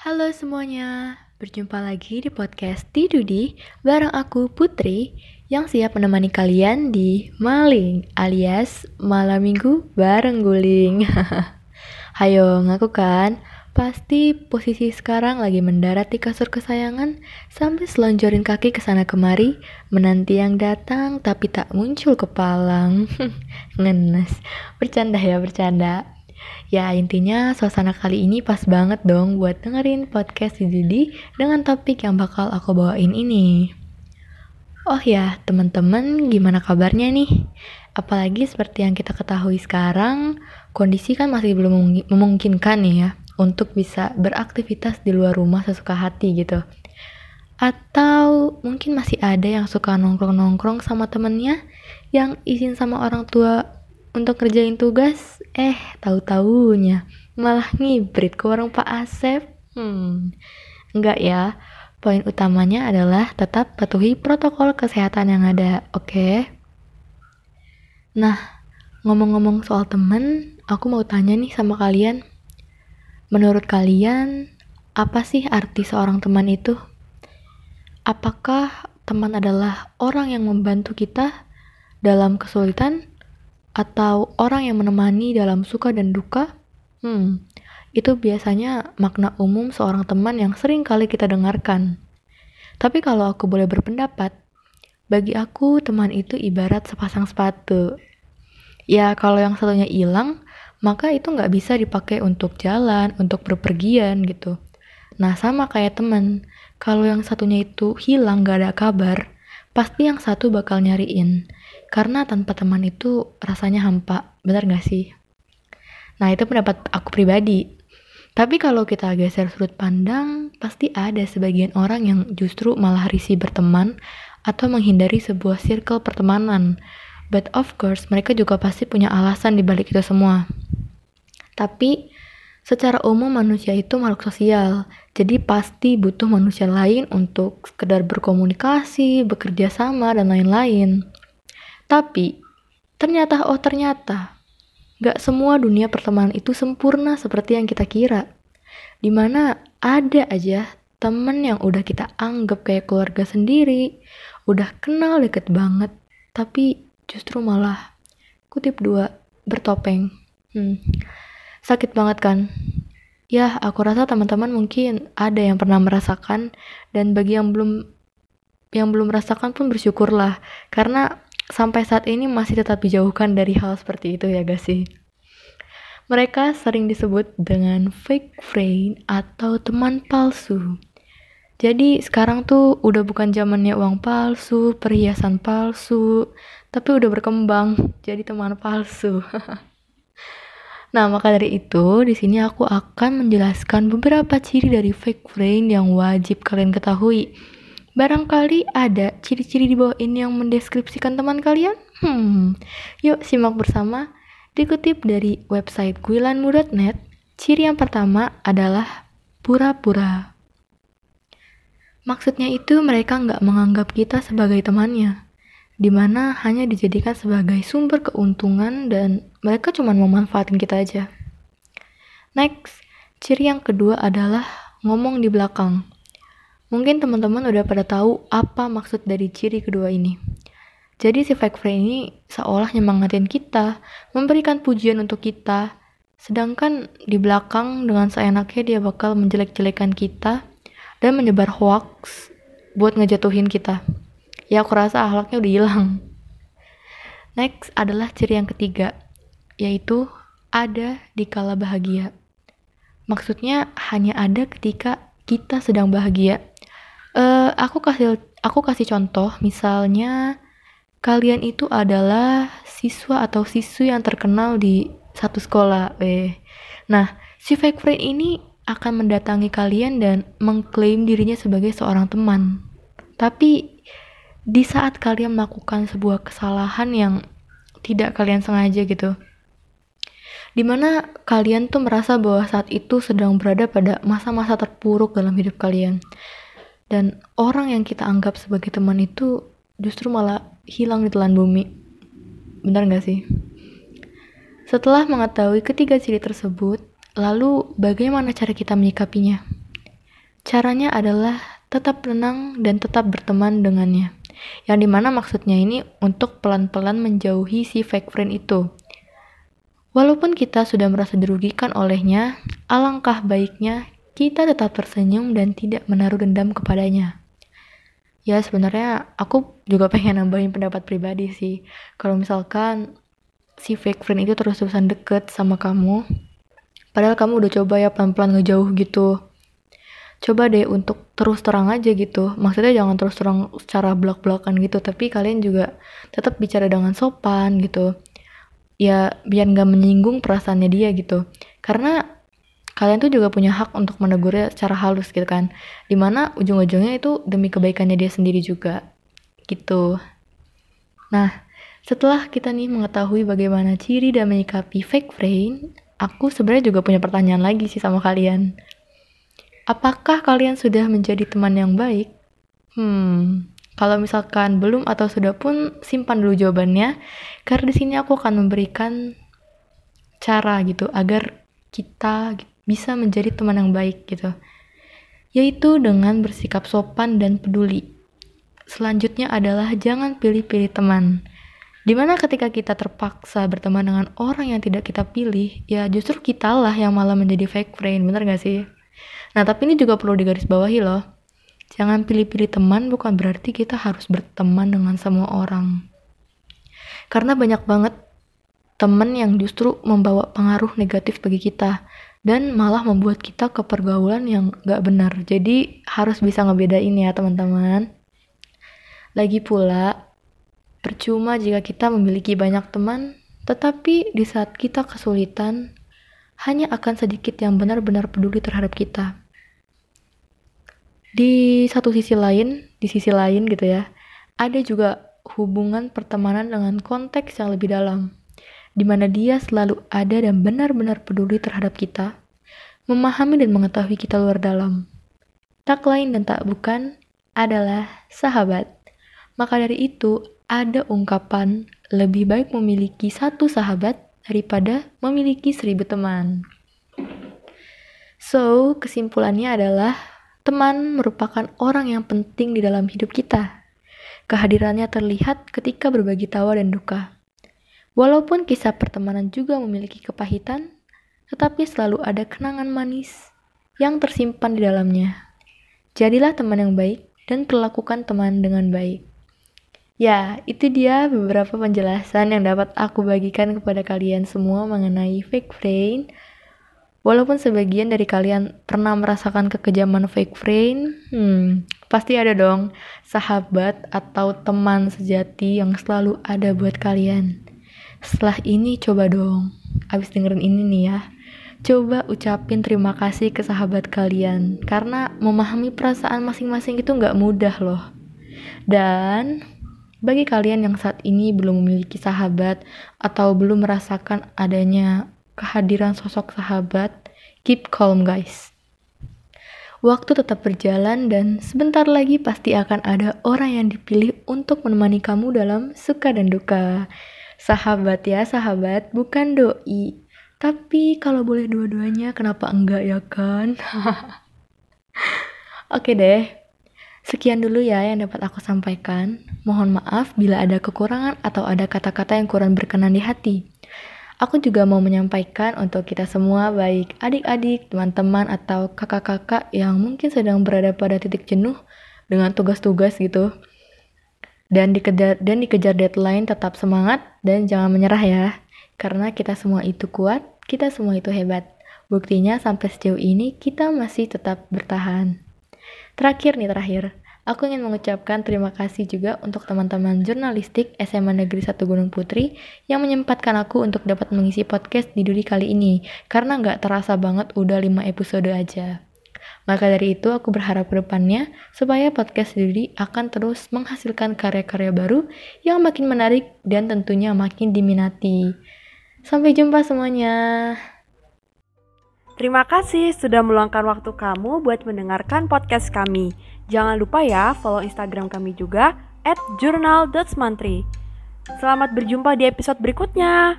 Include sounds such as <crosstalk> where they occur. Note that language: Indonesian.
Halo semuanya, berjumpa lagi di podcast Tidudi bareng aku Putri yang siap menemani kalian di Maling alias malam minggu bareng guling. <laughs> Hayo ngaku kan, pasti posisi sekarang lagi mendarat di kasur kesayangan sambil selonjorin kaki ke sana kemari menanti yang datang tapi tak muncul kepalang. <laughs> Ngenes, bercanda ya bercanda. Ya intinya suasana kali ini pas banget dong buat dengerin podcast Didi dengan topik yang bakal aku bawain ini. Oh ya teman-teman gimana kabarnya nih? Apalagi seperti yang kita ketahui sekarang, kondisi kan masih belum memungkinkan nih ya untuk bisa beraktivitas di luar rumah sesuka hati gitu. Atau mungkin masih ada yang suka nongkrong-nongkrong sama temennya yang izin sama orang tua untuk kerjain tugas, eh tahu-taunya malah ngibrit ke warung Pak Asep. Hmm, enggak ya. Poin utamanya adalah tetap patuhi protokol kesehatan yang ada, oke? Okay? Nah, ngomong-ngomong soal temen, aku mau tanya nih sama kalian. Menurut kalian, apa sih arti seorang teman itu? Apakah teman adalah orang yang membantu kita dalam kesulitan atau orang yang menemani dalam suka dan duka? Hmm, itu biasanya makna umum seorang teman yang sering kali kita dengarkan. Tapi kalau aku boleh berpendapat, bagi aku teman itu ibarat sepasang sepatu. Ya kalau yang satunya hilang, maka itu nggak bisa dipakai untuk jalan, untuk berpergian gitu. Nah sama kayak teman, kalau yang satunya itu hilang gak ada kabar, pasti yang satu bakal nyariin. Karena tanpa teman itu rasanya hampa, benar gak sih? Nah itu pendapat aku pribadi. Tapi kalau kita geser sudut pandang, pasti ada sebagian orang yang justru malah risih berteman atau menghindari sebuah circle pertemanan. But of course, mereka juga pasti punya alasan di balik itu semua. Tapi secara umum manusia itu makhluk sosial, jadi pasti butuh manusia lain untuk sekedar berkomunikasi, bekerja sama, dan lain-lain. Tapi, ternyata oh ternyata, gak semua dunia pertemanan itu sempurna seperti yang kita kira. Di mana ada aja temen yang udah kita anggap kayak keluarga sendiri, udah kenal deket banget, tapi justru malah kutip dua bertopeng. Hmm. Sakit banget kan? Ya, aku rasa teman-teman mungkin ada yang pernah merasakan dan bagi yang belum yang belum merasakan pun bersyukurlah karena sampai saat ini masih tetap dijauhkan dari hal seperti itu ya gak sih? Mereka sering disebut dengan fake friend atau teman palsu. Jadi sekarang tuh udah bukan zamannya uang palsu, perhiasan palsu, tapi udah berkembang jadi teman palsu. <laughs> nah, maka dari itu di sini aku akan menjelaskan beberapa ciri dari fake friend yang wajib kalian ketahui Barangkali ada ciri-ciri di bawah ini yang mendeskripsikan teman kalian? Hmm, yuk simak bersama. Dikutip dari website guilanmu.net, ciri yang pertama adalah pura-pura. Maksudnya itu mereka nggak menganggap kita sebagai temannya, di mana hanya dijadikan sebagai sumber keuntungan dan mereka cuma memanfaatin kita aja. Next, ciri yang kedua adalah ngomong di belakang. Mungkin teman-teman udah pada tahu apa maksud dari ciri kedua ini. Jadi si fake friend ini seolah nyemangatin kita, memberikan pujian untuk kita, sedangkan di belakang dengan seenaknya dia bakal menjelek-jelekan kita dan menyebar hoax buat ngejatuhin kita. Ya aku rasa ahlaknya udah hilang. Next adalah ciri yang ketiga, yaitu ada di kala bahagia. Maksudnya hanya ada ketika kita sedang bahagia Uh, aku kasih aku kasih contoh, misalnya kalian itu adalah siswa atau siswi yang terkenal di satu sekolah, eh. Nah, si fake friend ini akan mendatangi kalian dan mengklaim dirinya sebagai seorang teman. Tapi di saat kalian melakukan sebuah kesalahan yang tidak kalian sengaja gitu, di mana kalian tuh merasa bahwa saat itu sedang berada pada masa-masa terpuruk dalam hidup kalian dan orang yang kita anggap sebagai teman itu justru malah hilang di telan bumi benar gak sih? Setelah mengetahui ketiga ciri tersebut, lalu bagaimana cara kita menyikapinya? Caranya adalah tetap tenang dan tetap berteman dengannya. Yang di mana maksudnya ini untuk pelan-pelan menjauhi si fake friend itu. Walaupun kita sudah merasa dirugikan olehnya, alangkah baiknya kita tetap tersenyum dan tidak menaruh dendam kepadanya. Ya sebenarnya aku juga pengen nambahin pendapat pribadi sih. Kalau misalkan si fake friend itu terus-terusan deket sama kamu, padahal kamu udah coba ya pelan-pelan ngejauh gitu. Coba deh untuk terus terang aja gitu. Maksudnya jangan terus terang secara belak-belakan gitu, tapi kalian juga tetap bicara dengan sopan gitu ya biar nggak menyinggung perasaannya dia gitu. Karena kalian tuh juga punya hak untuk menegurnya secara halus gitu kan. Di mana ujung-ujungnya itu demi kebaikannya dia sendiri juga gitu. Nah setelah kita nih mengetahui bagaimana ciri dan menyikapi fake friend aku sebenarnya juga punya pertanyaan lagi sih sama kalian. Apakah kalian sudah menjadi teman yang baik? Hmm kalau misalkan belum atau sudah pun simpan dulu jawabannya karena di sini aku akan memberikan cara gitu agar kita bisa menjadi teman yang baik gitu. Yaitu dengan bersikap sopan dan peduli. Selanjutnya adalah jangan pilih-pilih teman. Di mana ketika kita terpaksa berteman dengan orang yang tidak kita pilih, ya justru kita lah yang malah menjadi fake friend, bener gak sih? Nah tapi ini juga perlu digarisbawahi loh Jangan pilih-pilih teman bukan berarti kita harus berteman dengan semua orang. Karena banyak banget teman yang justru membawa pengaruh negatif bagi kita dan malah membuat kita ke pergaulan yang gak benar. Jadi harus bisa ngebedain ya teman-teman. Lagi pula, percuma jika kita memiliki banyak teman, tetapi di saat kita kesulitan, hanya akan sedikit yang benar-benar peduli terhadap kita. Di satu sisi lain, di sisi lain gitu ya, ada juga hubungan pertemanan dengan konteks yang lebih dalam, di mana dia selalu ada dan benar-benar peduli terhadap kita, memahami dan mengetahui kita luar dalam. Tak lain dan tak bukan adalah sahabat. Maka dari itu, ada ungkapan lebih baik memiliki satu sahabat daripada memiliki seribu teman. So, kesimpulannya adalah Teman merupakan orang yang penting di dalam hidup kita. Kehadirannya terlihat ketika berbagi tawa dan duka. Walaupun kisah pertemanan juga memiliki kepahitan, tetapi selalu ada kenangan manis yang tersimpan di dalamnya. Jadilah teman yang baik dan perlakukan teman dengan baik. Ya, itu dia beberapa penjelasan yang dapat aku bagikan kepada kalian semua mengenai fake friend Walaupun sebagian dari kalian pernah merasakan kekejaman fake friend, hmm, pasti ada dong sahabat atau teman sejati yang selalu ada buat kalian. Setelah ini coba dong, abis dengerin ini nih ya, coba ucapin terima kasih ke sahabat kalian karena memahami perasaan masing-masing itu nggak mudah loh. Dan bagi kalian yang saat ini belum memiliki sahabat atau belum merasakan adanya kehadiran sosok sahabat, keep calm guys. Waktu tetap berjalan dan sebentar lagi pasti akan ada orang yang dipilih untuk menemani kamu dalam suka dan duka. Sahabat ya sahabat, bukan doi. Tapi kalau boleh dua-duanya kenapa enggak ya kan? <laughs> Oke deh, Sekian dulu ya yang dapat aku sampaikan. Mohon maaf bila ada kekurangan atau ada kata-kata yang kurang berkenan di hati. Aku juga mau menyampaikan untuk kita semua, baik adik-adik, teman-teman, atau kakak-kakak yang mungkin sedang berada pada titik jenuh dengan tugas-tugas gitu. Dan dikejar, dan dikejar deadline tetap semangat dan jangan menyerah ya. Karena kita semua itu kuat, kita semua itu hebat. Buktinya sampai sejauh ini kita masih tetap bertahan. Terakhir nih terakhir, Aku ingin mengucapkan terima kasih juga untuk teman-teman jurnalistik SMA Negeri 1 Gunung Putri yang menyempatkan aku untuk dapat mengisi podcast di Duri kali ini, karena nggak terasa banget udah 5 episode aja. Maka dari itu aku berharap ke depannya supaya podcast Duri akan terus menghasilkan karya-karya baru yang makin menarik dan tentunya makin diminati. Sampai jumpa semuanya. Terima kasih sudah meluangkan waktu kamu buat mendengarkan podcast kami. Jangan lupa ya follow Instagram kami juga at journal.mantri. Selamat berjumpa di episode berikutnya.